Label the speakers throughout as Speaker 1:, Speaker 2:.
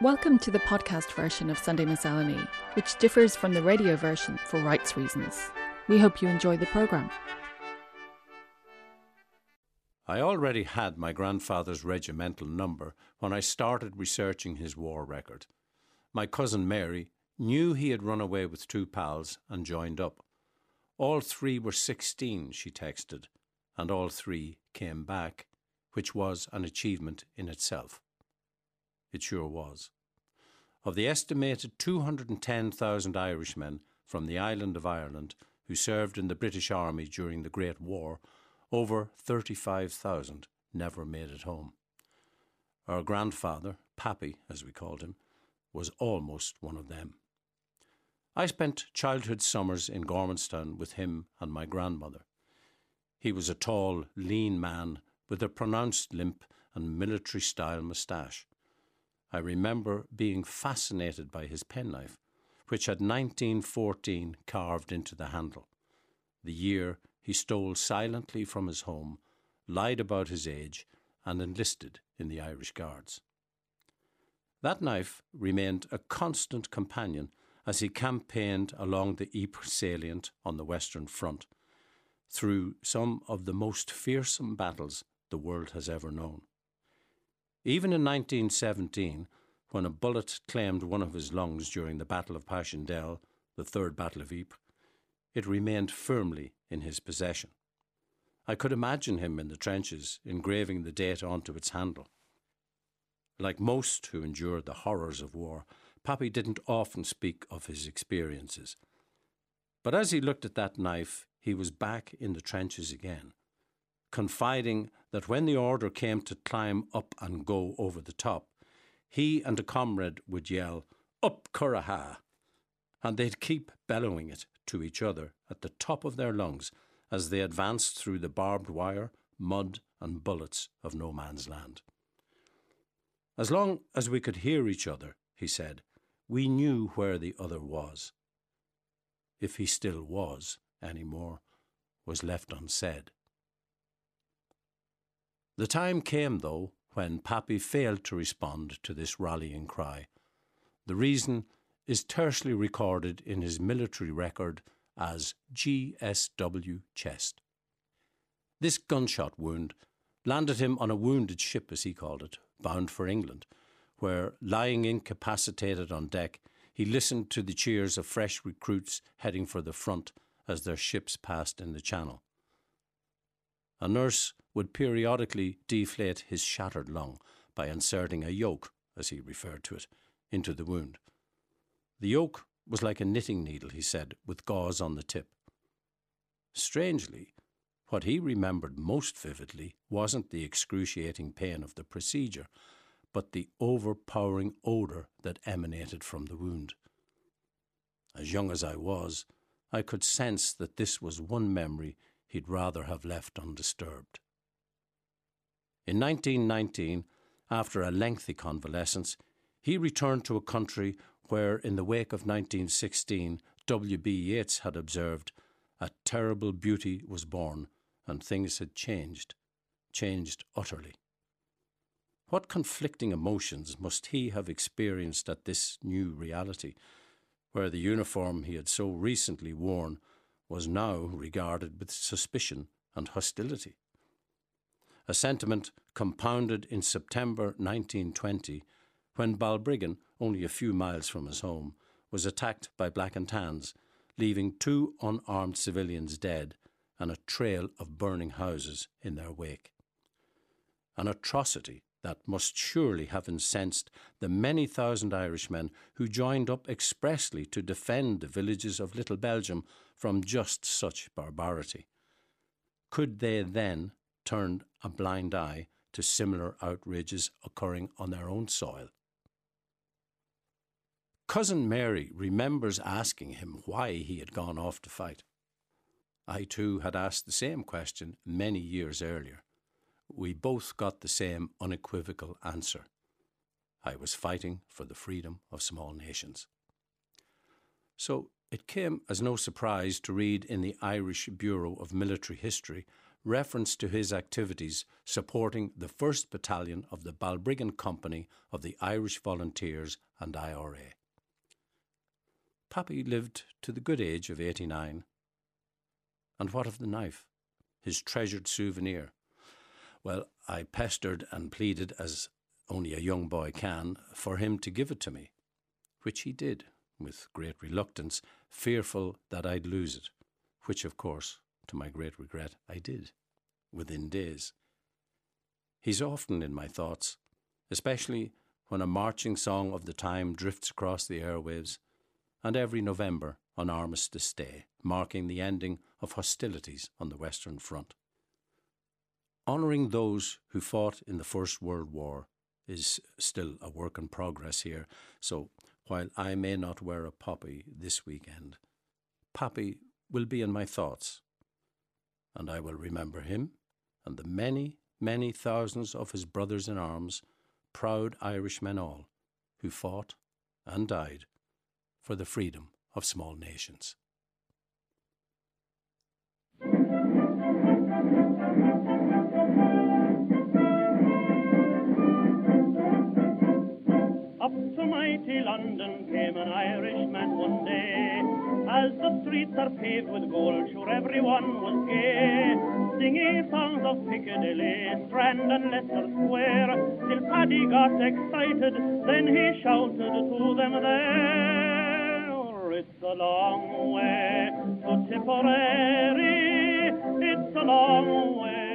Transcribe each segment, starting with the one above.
Speaker 1: Welcome to the podcast version of Sunday Miscellany, which differs from the radio version for rights reasons. We hope you enjoy the programme.
Speaker 2: I already had my grandfather's regimental number when I started researching his war record. My cousin Mary knew he had run away with two pals and joined up. All three were 16, she texted, and all three came back, which was an achievement in itself. It sure was. Of the estimated 210,000 Irishmen from the island of Ireland who served in the British Army during the Great War, over 35,000 never made it home. Our grandfather, Pappy, as we called him, was almost one of them. I spent childhood summers in Gormanston with him and my grandmother. He was a tall, lean man with a pronounced limp and military style moustache. I remember being fascinated by his penknife, which had 1914 carved into the handle, the year he stole silently from his home, lied about his age, and enlisted in the Irish Guards. That knife remained a constant companion as he campaigned along the Ypres salient on the Western Front, through some of the most fearsome battles the world has ever known. Even in 1917, when a bullet claimed one of his lungs during the Battle of Passchendaele, the Third Battle of Ypres, it remained firmly in his possession. I could imagine him in the trenches engraving the date onto its handle. Like most who endured the horrors of war, Pappy didn't often speak of his experiences. But as he looked at that knife, he was back in the trenches again, confiding that when the order came to climb up and go over the top, he and a comrade would yell, Up Curraha! And they'd keep bellowing it to each other at the top of their lungs as they advanced through the barbed wire, mud, and bullets of no man's land. As long as we could hear each other, he said, we knew where the other was. If he still was, any more, was left unsaid. The time came, though, when Pappy failed to respond to this rallying cry. The reason is tersely recorded in his military record as GSW Chest. This gunshot wound landed him on a wounded ship, as he called it, bound for England, where, lying incapacitated on deck, he listened to the cheers of fresh recruits heading for the front as their ships passed in the channel. A nurse would periodically deflate his shattered lung by inserting a yoke, as he referred to it, into the wound. The yoke was like a knitting needle, he said, with gauze on the tip. Strangely, what he remembered most vividly wasn't the excruciating pain of the procedure, but the overpowering odour that emanated from the wound. As young as I was, I could sense that this was one memory he'd rather have left undisturbed. In 1919, after a lengthy convalescence, he returned to a country where, in the wake of 1916, W.B. Yeats had observed, a terrible beauty was born, and things had changed, changed utterly. What conflicting emotions must he have experienced at this new reality, where the uniform he had so recently worn was now regarded with suspicion and hostility? a sentiment compounded in September 1920 when Balbriggan, only a few miles from his home, was attacked by black and tans, leaving two unarmed civilians dead and a trail of burning houses in their wake. An atrocity that must surely have incensed the many thousand Irishmen who joined up expressly to defend the villages of Little Belgium from just such barbarity. Could they then turned a blind eye to similar outrages occurring on their own soil. Cousin Mary remembers asking him why he had gone off to fight. I too had asked the same question many years earlier. We both got the same unequivocal answer I was fighting for the freedom of small nations. So it came as no surprise to read in the Irish Bureau of Military History reference to his activities supporting the 1st Battalion of the Balbriggan Company of the Irish Volunteers and IRA. Pappy lived to the good age of 89. And what of the knife, his treasured souvenir? Well, I pestered and pleaded, as only a young boy can, for him to give it to me, which he did, with great reluctance, fearful that I'd lose it, which, of course, to my great regret, I did, within days. He's often in my thoughts, especially when a marching song of the time drifts across the airwaves, and every November on Armistice Day, marking the ending of hostilities on the Western Front. Honouring those who fought in the First World War is still a work in progress here, so while I may not wear a poppy this weekend, Poppy will be in my thoughts and I will remember him and the many, many thousands of his brothers in arms, proud Irishmen all, who fought and died for the freedom of small nations.
Speaker 3: Up to mighty London came an Irish streets are paved with gold, sure everyone was gay. Singing songs of Piccadilly, Strand and Leicester Square, till Paddy got excited, then he shouted to them there. It's a long way to Tipperary, it's a long way.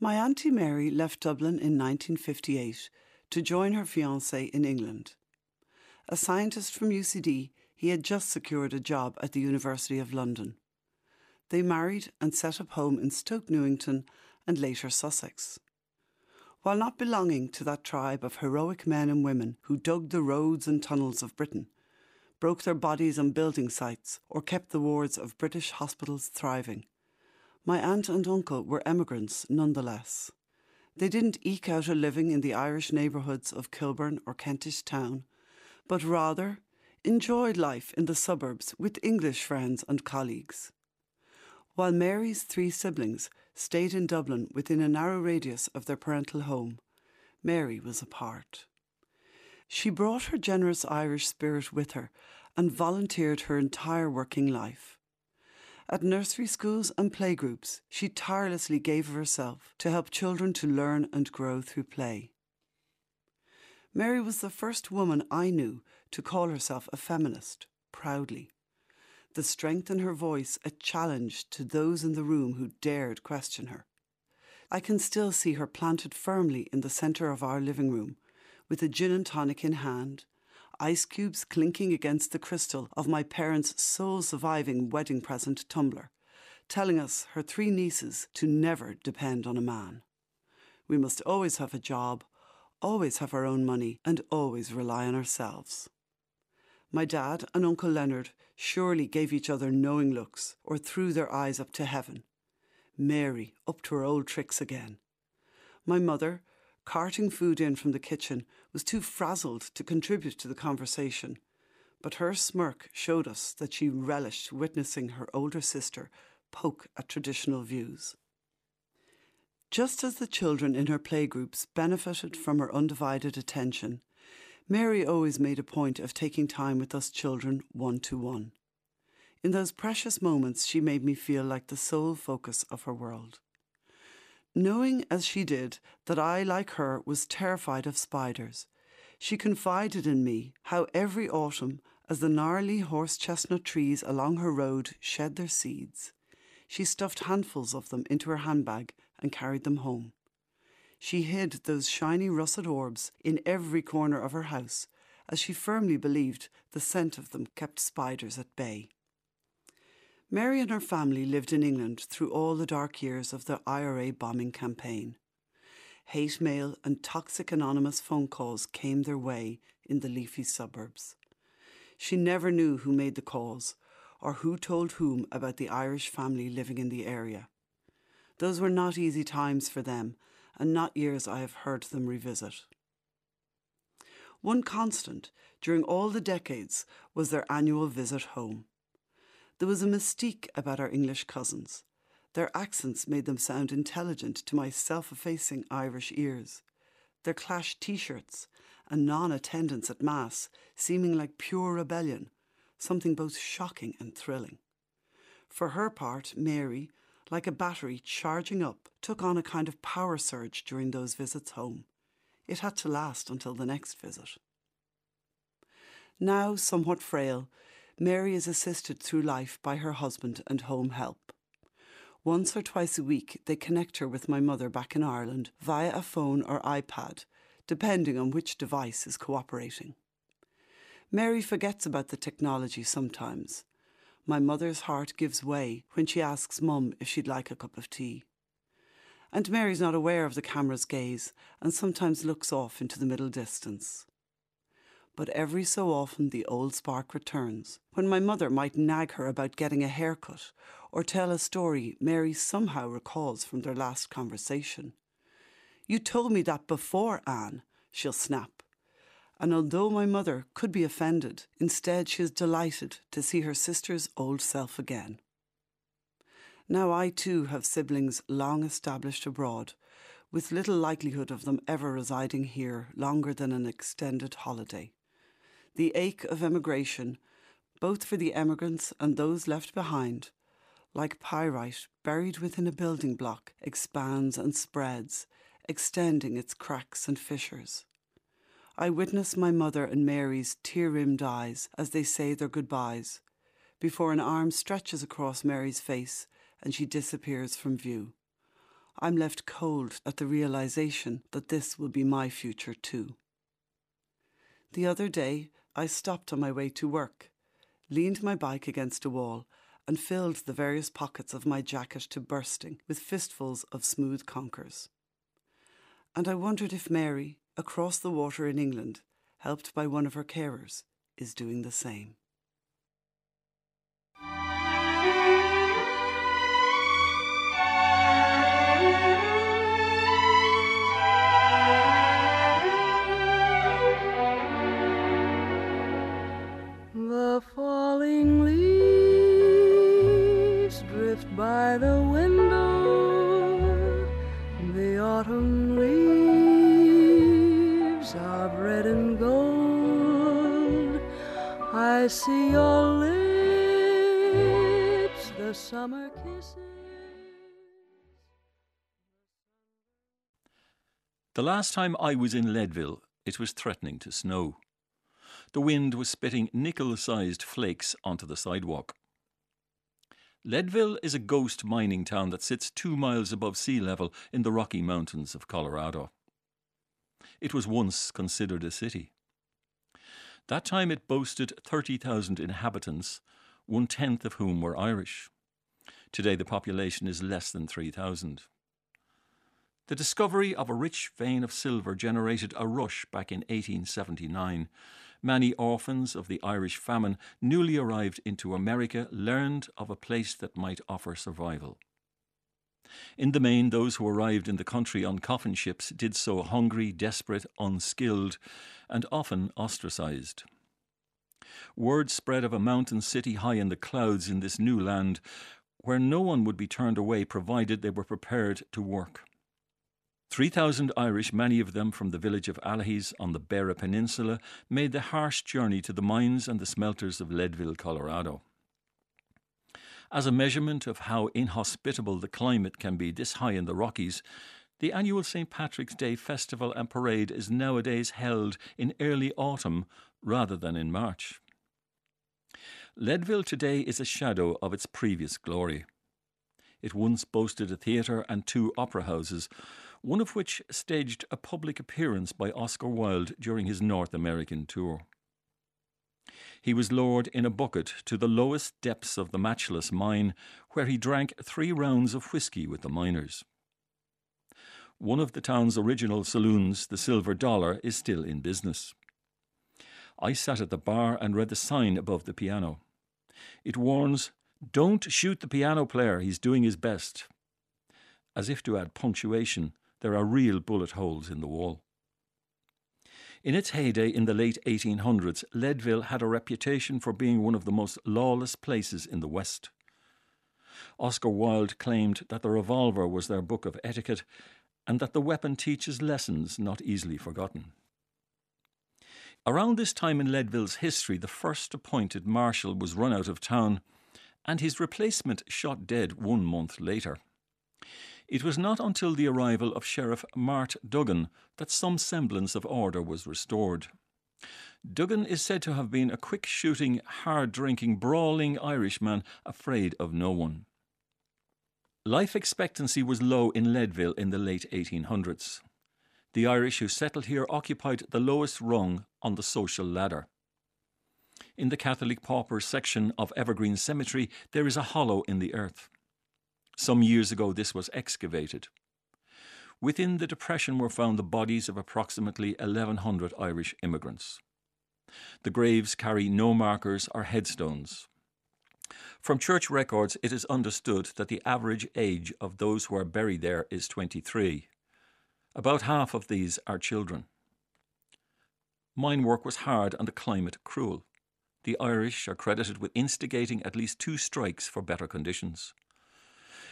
Speaker 4: My Auntie Mary left Dublin in 1958 to join her fiancé in England. A scientist from UCD, he had just secured a job at the University of London. They married and set up home in Stoke Newington and later Sussex. While not belonging to that tribe of heroic men and women who dug the roads and tunnels of Britain, broke their bodies on building sites, or kept the wards of British hospitals thriving, my aunt and uncle were emigrants nonetheless. They didn't eke out a living in the Irish neighbourhoods of Kilburn or Kentish Town, but rather enjoyed life in the suburbs with English friends and colleagues. While Mary's three siblings stayed in Dublin within a narrow radius of their parental home, Mary was apart. She brought her generous Irish spirit with her and volunteered her entire working life. At nursery schools and playgroups, she tirelessly gave of herself to help children to learn and grow through play. Mary was the first woman I knew to call herself a feminist, proudly. The strength in her voice a challenge to those in the room who dared question her. I can still see her planted firmly in the centre of our living room, with a gin and tonic in hand ice cubes clinking against the crystal of my parents' sole surviving wedding present tumbler, telling us, her three nieces, to never depend on a man. We must always have a job, always have our own money, and always rely on ourselves. My dad and Uncle Leonard surely gave each other knowing looks or threw their eyes up to heaven. Mary up to her old tricks again. My mother, carting food in from the kitchen, was too frazzled to contribute to the conversation. But her smirk showed us that she relished witnessing her older sister poke at traditional views. Just as the children in her playgroups benefited from her undivided attention, Mary always made a point of taking time with us children one to one. In those precious moments, she made me feel like the sole focus of her world. Knowing as she did that I, like her, was terrified of spiders, she confided in me how every autumn, as the gnarly horse chestnut trees along her road shed their seeds, she stuffed handfuls of them into her handbag and carried them home. She hid those shiny russet orbs in every corner of her house, as she firmly believed the scent of them kept spiders at bay. Mary and her family lived in England through all the dark years of the IRA bombing campaign. Hate mail and toxic anonymous phone calls came their way in the leafy suburbs. She never knew who made the calls or who told whom about the Irish family living in the area. Those were not easy times for them, and not years I have heard them revisit. One constant during all the decades was their annual visit home. There was a mystique about our English cousins. Their accents made them sound intelligent to my self effacing Irish ears. Their clash t shirts and non attendance at Mass seeming like pure rebellion, something both shocking and thrilling. For her part, Mary, like a battery charging up, took on a kind of power surge during those visits home. It had to last until the next visit. Now somewhat frail, Mary is assisted through life by her husband and home help. Once or twice a week, they connect her with my mother back in Ireland via a phone or iPad, depending on which device is cooperating. Mary forgets about the technology sometimes. My mother's heart gives way when she asks Mum if she'd like a cup of tea. And Mary's not aware of the camera's gaze and sometimes looks off into the middle distance but every so often the old spark returns. When my mother might nag her about getting a haircut or tell a story Mary somehow recalls from their last conversation. You told me that before, Anne, she'll snap. And although my mother could be offended, instead she is delighted to see her sister's old self again. Now I too have siblings long established abroad, with little likelihood of them ever residing here longer than an extended holiday the ache of emigration, both for the emigrants and those left behind, like pyrite buried within a building block, expands and spreads, extending its cracks and fissures. I witness my mother and Mary's tear rimmed eyes as they say their goodbyes, before an arm stretches across Mary's face and she disappears from view. I'm left cold at the realization that this will be my future too. The other day, I stopped on my way to work, leaned my bike against a wall, and filled the various pockets of my jacket to bursting with fistfuls of smooth conkers. And I wondered if Mary, across the water in England, helped by one of her carers, is doing the same. The falling leaves drift by
Speaker 5: the window. The autumn leaves are red and gold. I see your lips, the summer kisses. The last time I was in Leadville, it was threatening to snow. The wind was spitting nickel sized flakes onto the sidewalk. Leadville is a ghost mining town that sits two miles above sea level in the Rocky Mountains of Colorado. It was once considered a city. That time it boasted 30,000 inhabitants, one tenth of whom were Irish. Today the population is less than 3,000. The discovery of a rich vein of silver generated a rush back in 1879, Many orphans of the Irish famine, newly arrived into America, learned of a place that might offer survival. In the main, those who arrived in the country on coffin ships did so hungry, desperate, unskilled, and often ostracized. Word spread of a mountain city high in the clouds in this new land, where no one would be turned away provided they were prepared to work. 3,000 Irish, many of them from the village of Allihies on the Beara Peninsula, made the harsh journey to the mines and the smelters of Leadville, Colorado. As a measurement of how inhospitable the climate can be this high in the Rockies, the annual St. Patrick's Day festival and parade is nowadays held in early autumn rather than in March. Leadville today is a shadow of its previous glory. It once boasted a theatre and two opera houses, one of which staged a public appearance by Oscar Wilde during his North American tour. He was lowered in a bucket to the lowest depths of the matchless mine, where he drank three rounds of whiskey with the miners. One of the town's original saloons, the Silver Dollar, is still in business. I sat at the bar and read the sign above the piano. It warns, Don't shoot the piano player, he's doing his best. As if to add punctuation, there are real bullet holes in the wall. In its heyday in the late 1800s, Leadville had a reputation for being one of the most lawless places in the West. Oscar Wilde claimed that the revolver was their book of etiquette and that the weapon teaches lessons not easily forgotten. Around this time in Leadville's history, the first appointed marshal was run out of town and his replacement shot dead one month later. It was not until the arrival of Sheriff Mart Duggan that some semblance of order was restored. Duggan is said to have been a quick shooting, hard drinking, brawling Irishman afraid of no one. Life expectancy was low in Leadville in the late 1800s. The Irish who settled here occupied the lowest rung on the social ladder. In the Catholic pauper section of Evergreen Cemetery, there is a hollow in the earth. Some years ago, this was excavated. Within the depression were found the bodies of approximately 1,100 Irish immigrants. The graves carry no markers or headstones. From church records, it is understood that the average age of those who are buried there is 23. About half of these are children. Mine work was hard and the climate cruel. The Irish are credited with instigating at least two strikes for better conditions.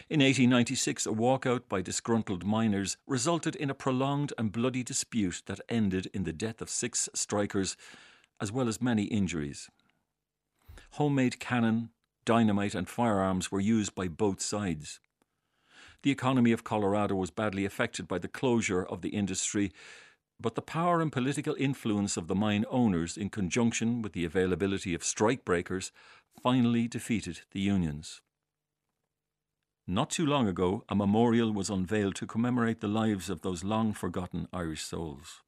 Speaker 5: In 1896, a walkout by disgruntled miners resulted in a prolonged and bloody dispute that ended in the death of six strikers, as well as many injuries. Homemade cannon, dynamite, and firearms were used by both sides. The economy of Colorado was badly affected by the closure of the industry, but the power and political influence of the mine owners, in conjunction with the availability of strikebreakers, finally defeated the unions. Not too long ago, a memorial was unveiled to commemorate the lives of those long forgotten Irish souls.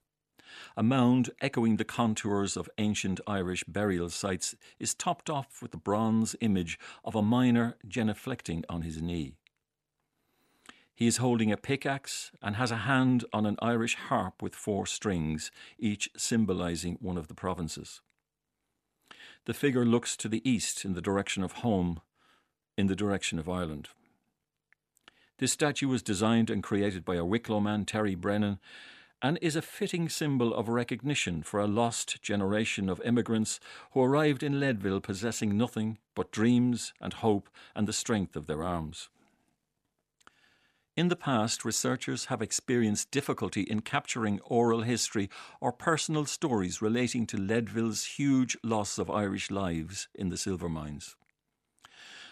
Speaker 5: A mound echoing the contours of ancient Irish burial sites is topped off with the bronze image of a miner genuflecting on his knee. He is holding a pickaxe and has a hand on an Irish harp with four strings, each symbolising one of the provinces. The figure looks to the east in the direction of home, in the direction of Ireland. This statue was designed and created by a Wicklow man, Terry Brennan, and is a fitting symbol of recognition for a lost generation of immigrants who arrived in Leadville possessing nothing but dreams and hope and the strength of their arms. In the past, researchers have experienced difficulty in capturing oral history or personal stories relating to Leadville's huge loss of Irish lives in the silver mines.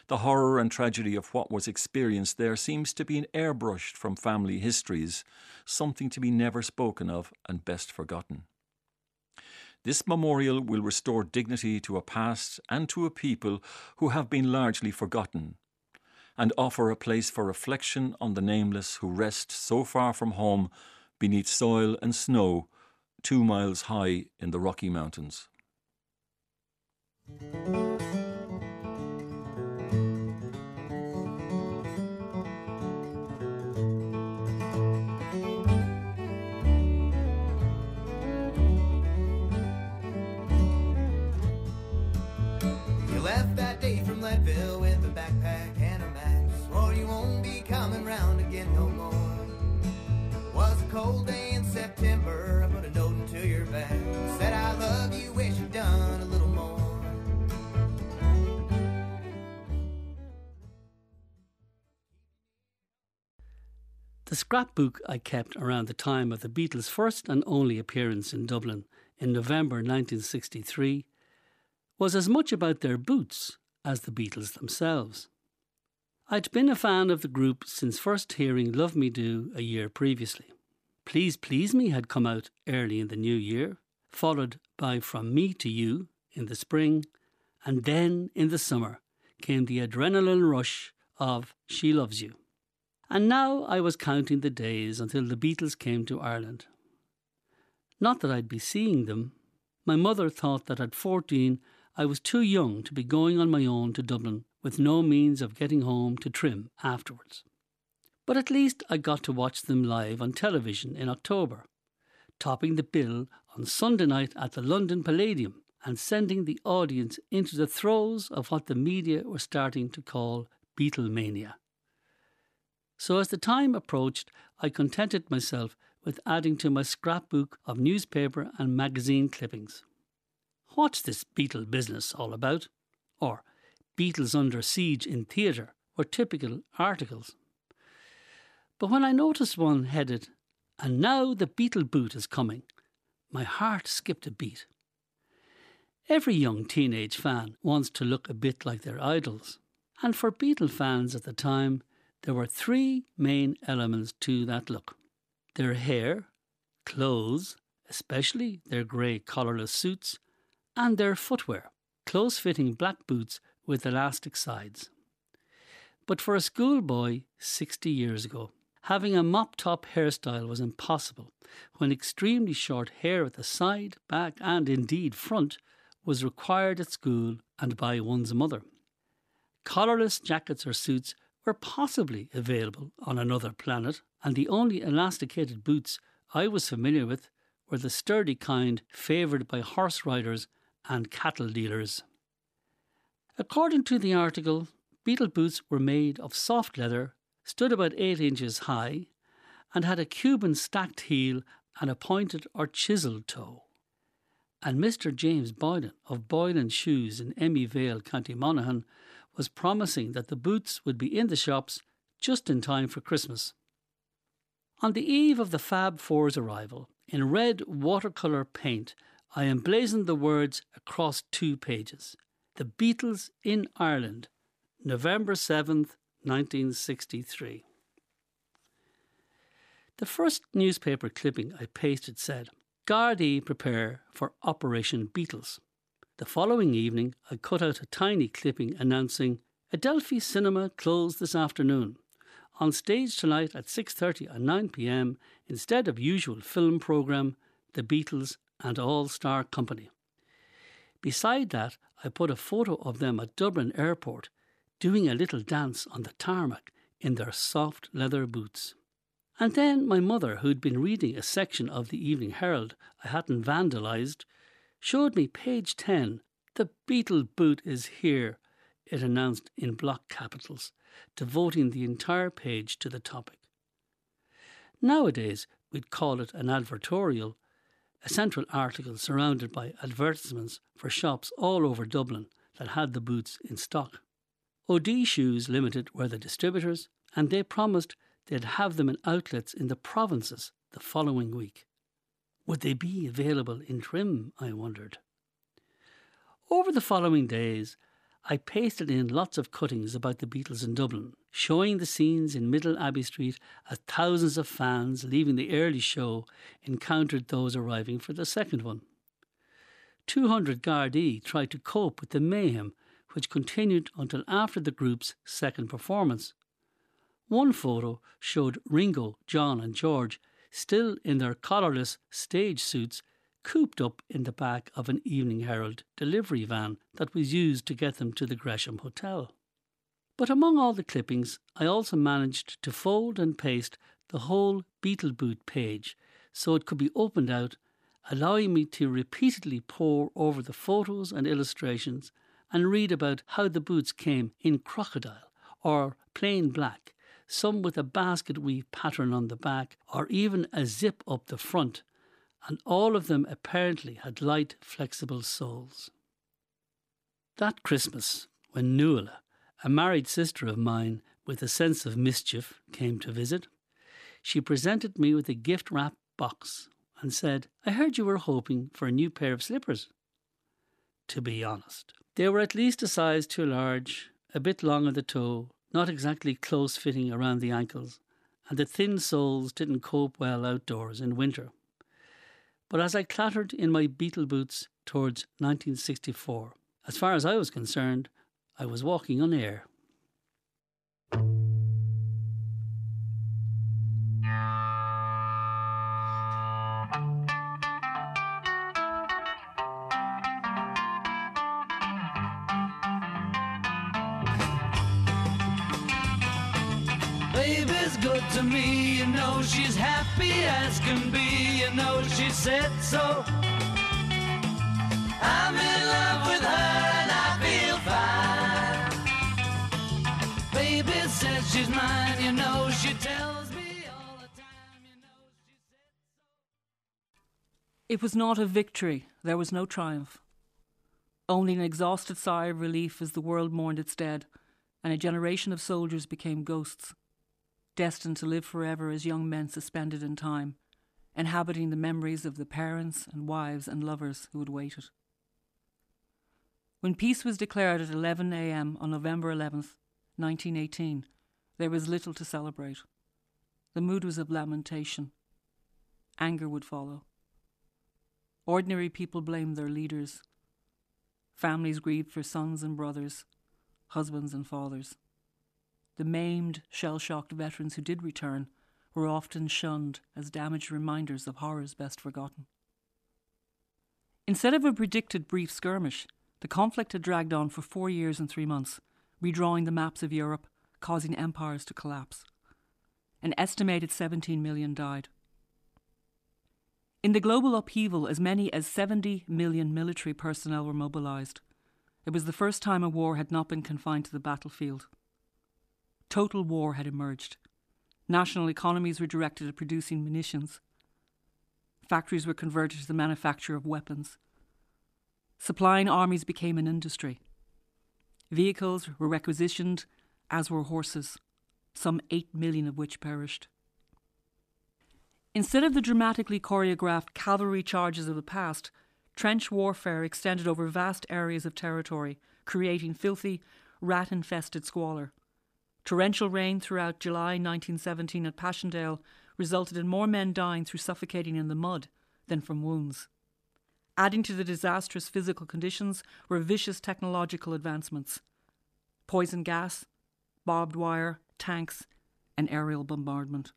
Speaker 5: The horror and tragedy of what was experienced there seems to be airbrushed from family histories, something to be never spoken of and best forgotten. This memorial will restore dignity to a past and to a people who have been largely forgotten, and offer a place for reflection on the nameless who rest so far from home beneath soil and snow, two miles high in the Rocky Mountains.
Speaker 6: scrapbook I kept around the time of the Beatles' first and only appearance in Dublin in November 1963 was as much about their boots as the Beatles themselves. I'd been a fan of the group since first hearing Love Me Do a year previously. Please Please Me had come out early in the new year, followed by From Me to You in the spring, and then in the summer came the adrenaline rush of She Loves You. And now I was counting the days until the Beatles came to Ireland. Not that I'd be seeing them. My mother thought that at 14 I was too young to be going on my own to Dublin with no means of getting home to Trim afterwards. But at least I got to watch them live on television in October, topping the bill on Sunday night at the London Palladium and sending the audience into the throes of what the media were starting to call Beatlemania. So as the time approached, I contented myself with adding to my scrapbook of newspaper and magazine clippings. What's this Beatle business all about? Or Beatles under siege in theatre were typical articles. But when I noticed one headed, And now the Beatle boot is coming, my heart skipped a beat. Every young teenage fan wants to look a bit like their idols, and for Beatle fans at the time, there were three main elements to that look their hair, clothes, especially their grey collarless suits, and their footwear, close fitting black boots with elastic sides. But for a schoolboy 60 years ago, having a mop top hairstyle was impossible when extremely short hair at the side, back, and indeed front was required at school and by one's mother. Collarless jackets or suits were possibly available on another planet, and the only elasticated boots I was familiar with were the sturdy kind favoured by horse riders and cattle dealers. According to the article, Beatle boots were made of soft leather, stood about 8 inches high, and had a Cuban stacked heel and a pointed or chiselled toe. And Mr. James Boylan of Boylan Shoes in Emyvale, County Monaghan, was promising that the boots would be in the shops just in time for Christmas. On the eve of the Fab Four's arrival, in red watercolour paint, I emblazoned the words across two pages The Beatles in Ireland, November 7th, 1963. The first newspaper clipping I pasted said, Gardaí prepare for Operation Beatles. The following evening, I cut out a tiny clipping announcing Adelphi Cinema closed this afternoon. On stage tonight at 6:30 and 9 p.m. instead of usual film program, The Beatles and All Star Company. Beside that, I put a photo of them at Dublin Airport doing a little dance on the tarmac in their soft leather boots. And then my mother, who'd been reading a section of the Evening Herald I hadn't vandalised, showed me page 10. The Beatle boot is here, it announced in block capitals, devoting the entire page to the topic. Nowadays, we'd call it an advertorial, a central article surrounded by advertisements for shops all over Dublin that had the boots in stock. OD Shoes Limited were the distributors, and they promised they'd have them in outlets in the provinces the following week. Would they be available in Trim? I wondered. Over the following days, I pasted in lots of cuttings about the Beatles in Dublin, showing the scenes in Middle Abbey Street as thousands of fans leaving the early show encountered those arriving for the second one. 200 Gardaí tried to cope with the mayhem, which continued until after the group's second performance. One photo showed Ringo, John, and George still in their collarless stage suits, cooped up in the back of an Evening Herald delivery van that was used to get them to the Gresham Hotel. But among all the clippings, I also managed to fold and paste the whole Beatle Boot page so it could be opened out, allowing me to repeatedly pore over the photos and illustrations and read about how the boots came in crocodile or plain black some with a basket weave pattern on the back, or even a zip up the front, and all of them apparently had light, flexible soles. That Christmas, when Nuala, a married sister of mine with a sense of mischief, came to visit, she presented me with a gift wrap box and said, I heard you were hoping for a new pair of slippers. To be honest, they were at least a size too large, a bit long at the toe, not exactly close fitting around the ankles, and the thin soles didn't cope well outdoors in winter. But as I clattered in my Beatle boots towards 1964, as far as I was concerned, I was walking on air. to me,
Speaker 7: you know she's happy as can be, you know she said so. I'm in love with her and I feel fine. Baby says she's mine, you know she tells me all the time, you know she said so. It was not a victory, there was no triumph. Only an exhausted sigh of relief as the world mourned its dead, and a generation of soldiers became ghosts destined to live forever as young men suspended in time, inhabiting the memories of the parents and wives and lovers who had waited. When peace was declared at 11 a.m. on November 11th, 1918, there was little to celebrate. The mood was of lamentation. Anger would follow. Ordinary people blamed their leaders. Families grieved for sons and brothers, husbands and fathers. The maimed, shell shocked veterans who did return were often shunned as damaged reminders of horrors best forgotten. Instead of a predicted brief skirmish, the conflict had dragged on for four years and three months, redrawing the maps of Europe, causing empires to collapse. An estimated 17 million died. In the global upheaval, as many as 70 million military personnel were mobilised. It was the first time a war had not been confined to the battlefield. Total war had emerged. National economies were directed at producing munitions. Factories were converted to the manufacture of weapons. Supplying armies became an industry. Vehicles were requisitioned, as were horses, some 8 million of which perished. Instead of the dramatically choreographed cavalry charges of the past, trench warfare extended over vast areas of territory, creating filthy, rat infested squalor. Torrential rain throughout July 1917 at Passchendaele resulted in more men dying through suffocating in the mud than from wounds. Adding to the disastrous physical conditions were vicious technological advancements poison gas, barbed wire, tanks, and aerial bombardment.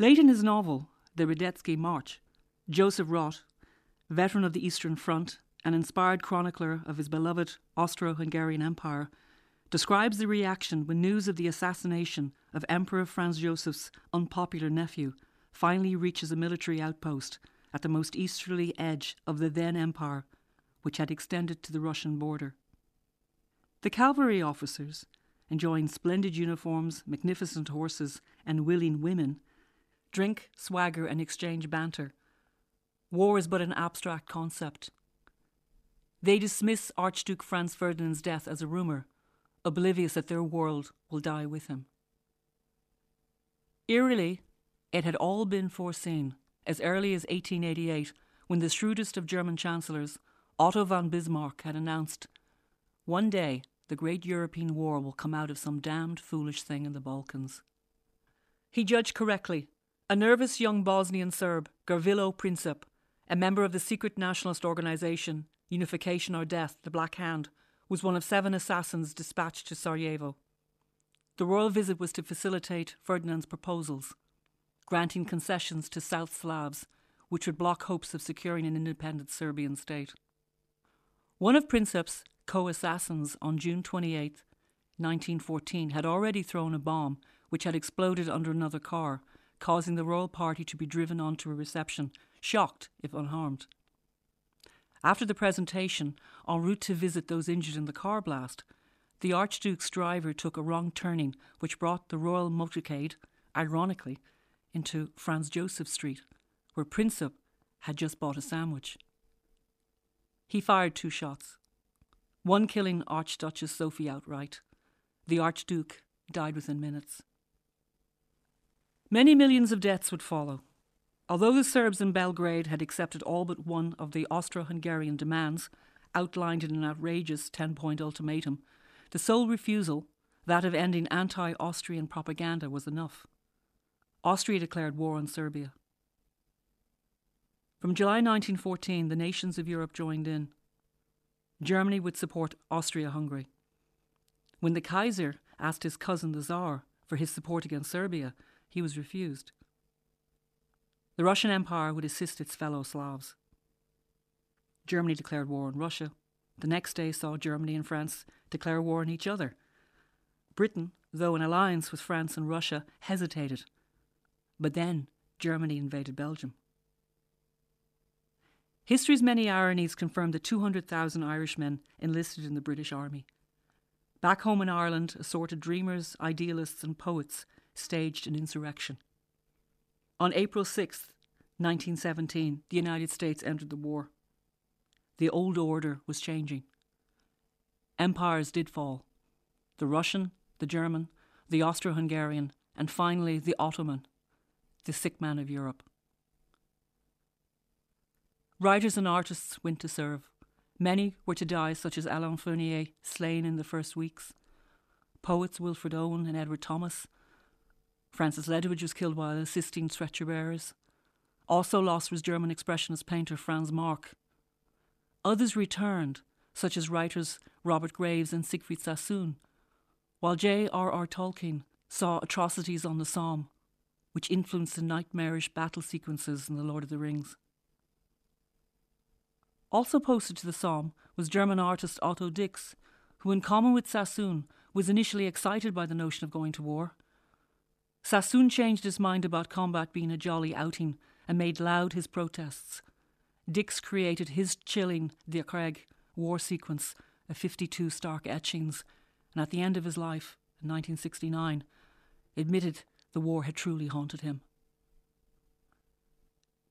Speaker 7: Late in his novel, The Radetzky March, Joseph Roth, veteran of the Eastern Front and inspired chronicler of his beloved Austro Hungarian Empire, describes the reaction when news of the assassination of Emperor Franz Joseph's unpopular nephew finally reaches a military outpost at the most easterly edge of the then empire, which had extended to the Russian border. The cavalry officers, enjoying splendid uniforms, magnificent horses, and willing women, drink, swagger, and exchange banter. War is but an abstract concept. They dismiss Archduke Franz Ferdinand's death as a rumour, oblivious that their world will die with him. Eerily, it had all been foreseen as early as 1888 when the shrewdest of German chancellors, Otto von Bismarck, had announced one day the great European war will come out of some damned foolish thing in the Balkans. He judged correctly. A nervous young Bosnian Serb, Gavrilo Princip, a member of the secret nationalist organization Unification or Death, the Black Hand, was one of seven assassins dispatched to Sarajevo. The royal visit was to facilitate Ferdinand's proposals, granting concessions to South Slavs, which would block hopes of securing an independent Serbian state. One of Princip's co assassins on June 28, 1914, had already thrown a bomb which had exploded under another car, causing the royal party to be driven onto a reception, shocked if unharmed. After the presentation, en route to visit those injured in the car blast, the Archduke's driver took a wrong turning, which brought the Royal Motorcade, ironically, into Franz Josef Street, where Princip had just bought a sandwich. He fired two shots, one killing Archduchess Sophie outright. The Archduke died within minutes. Many millions of deaths would follow. Although the Serbs in Belgrade had accepted all but one of the Austro Hungarian demands, outlined in an outrageous 10 point ultimatum, the sole refusal, that of ending anti Austrian propaganda, was enough. Austria declared war on Serbia. From July 1914, the nations of Europe joined in. Germany would support Austria Hungary. When the Kaiser asked his cousin, the Czar for his support against Serbia, he was refused. The Russian Empire would assist its fellow Slavs. Germany declared war on Russia. The next day saw Germany and France declare war on each other. Britain, though in alliance with France and Russia, hesitated. But then Germany invaded Belgium. History's many ironies confirm that 200,000 Irishmen enlisted in the British Army. Back home in Ireland, assorted dreamers, idealists, and poets staged an insurrection. On April 6, 1917, the United States entered the war. The old order was changing. Empires did fall the Russian, the German, the Austro Hungarian, and finally the Ottoman, the sick man of Europe. Writers and artists went to serve. Many were to die, such as Alain Fournier, slain in the first weeks. Poets Wilfred Owen and Edward Thomas, Francis Ledwidge was killed while assisting stretcher bearers. Also lost was German expressionist painter Franz Marc. Others returned, such as writers Robert Graves and Siegfried Sassoon, while J.R.R. Tolkien saw atrocities on the Somme, which influenced the nightmarish battle sequences in The Lord of the Rings. Also posted to the Somme was German artist Otto Dix, who, in common with Sassoon, was initially excited by the notion of going to war. Sassoon changed his mind about combat being a jolly outing and made loud his protests. Dix created his chilling Der Krieg war sequence of 52 stark etchings, and at the end of his life, in 1969, admitted the war had truly haunted him.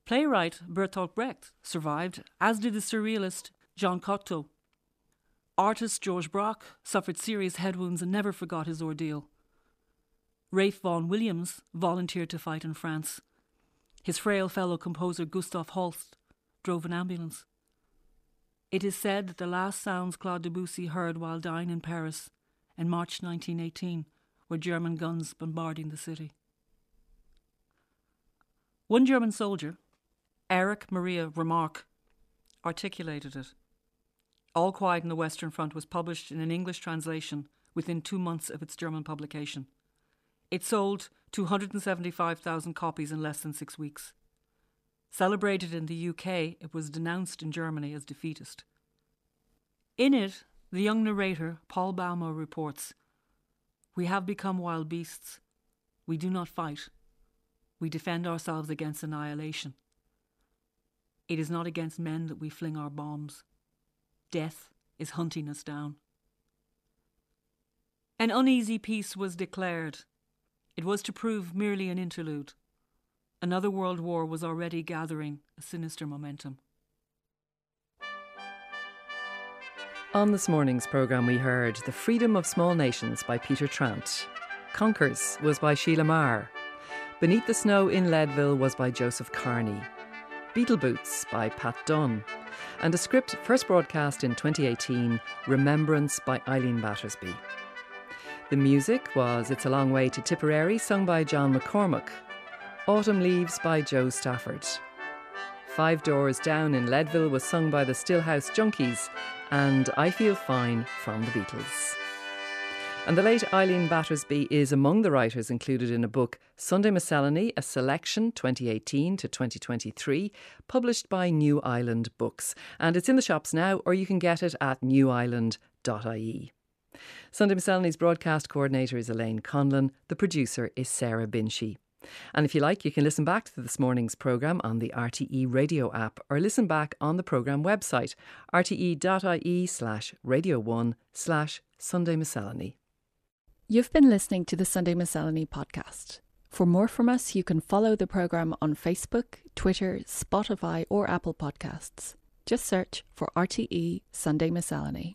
Speaker 7: Playwright Bertolt Brecht survived, as did the surrealist Jean Cocteau. Artist George Braque suffered serious head wounds and never forgot his ordeal. Ralph Vaughan Williams volunteered to fight in France. His frail fellow composer Gustav Holst drove an ambulance. It is said that the last sounds Claude Debussy heard while dying in Paris in March 1918 were German guns bombarding the city. One German soldier, Erich Maria Remarque, articulated it. All Quiet on the Western Front was published in an English translation within two months of its German publication. It sold 275,000 copies in less than six weeks. Celebrated in the UK, it was denounced in Germany as defeatist. In it, the young narrator, Paul Baumer, reports We have become wild beasts. We do not fight. We defend ourselves against annihilation. It is not against men that we fling our bombs. Death is hunting us down. An uneasy peace was declared it was to prove merely an interlude. Another world war was already gathering a sinister momentum.
Speaker 1: On this morning's programme, we heard The Freedom of Small Nations by Peter Trant. Conkers was by Sheila Maher, Beneath the Snow in Leadville was by Joseph Kearney. Beatle Boots by Pat Dunne. And a script first broadcast in 2018, Remembrance by Eileen Battersby. The music was It's a Long Way to Tipperary, sung by John McCormack. Autumn Leaves by Jo Stafford. Five Doors Down in Leadville was sung by the Stillhouse Junkies, and I Feel Fine from the Beatles. And the late Eileen Battersby is among the writers included in a book, Sunday Miscellany, a selection 2018 to 2023, published by New Island Books. And it's in the shops now, or you can get it at newisland.ie. Sunday Miscellany's broadcast coordinator is Elaine Conlon. The producer is Sarah Binchy. And if you like, you can listen back to this morning's programme on the RTE radio app or listen back on the programme website, rte.ie slash radio one slash Sunday Miscellany.
Speaker 8: You've been listening to the Sunday Miscellany podcast. For more from us, you can follow the programme on Facebook, Twitter, Spotify, or Apple Podcasts. Just search for RTE Sunday Miscellany.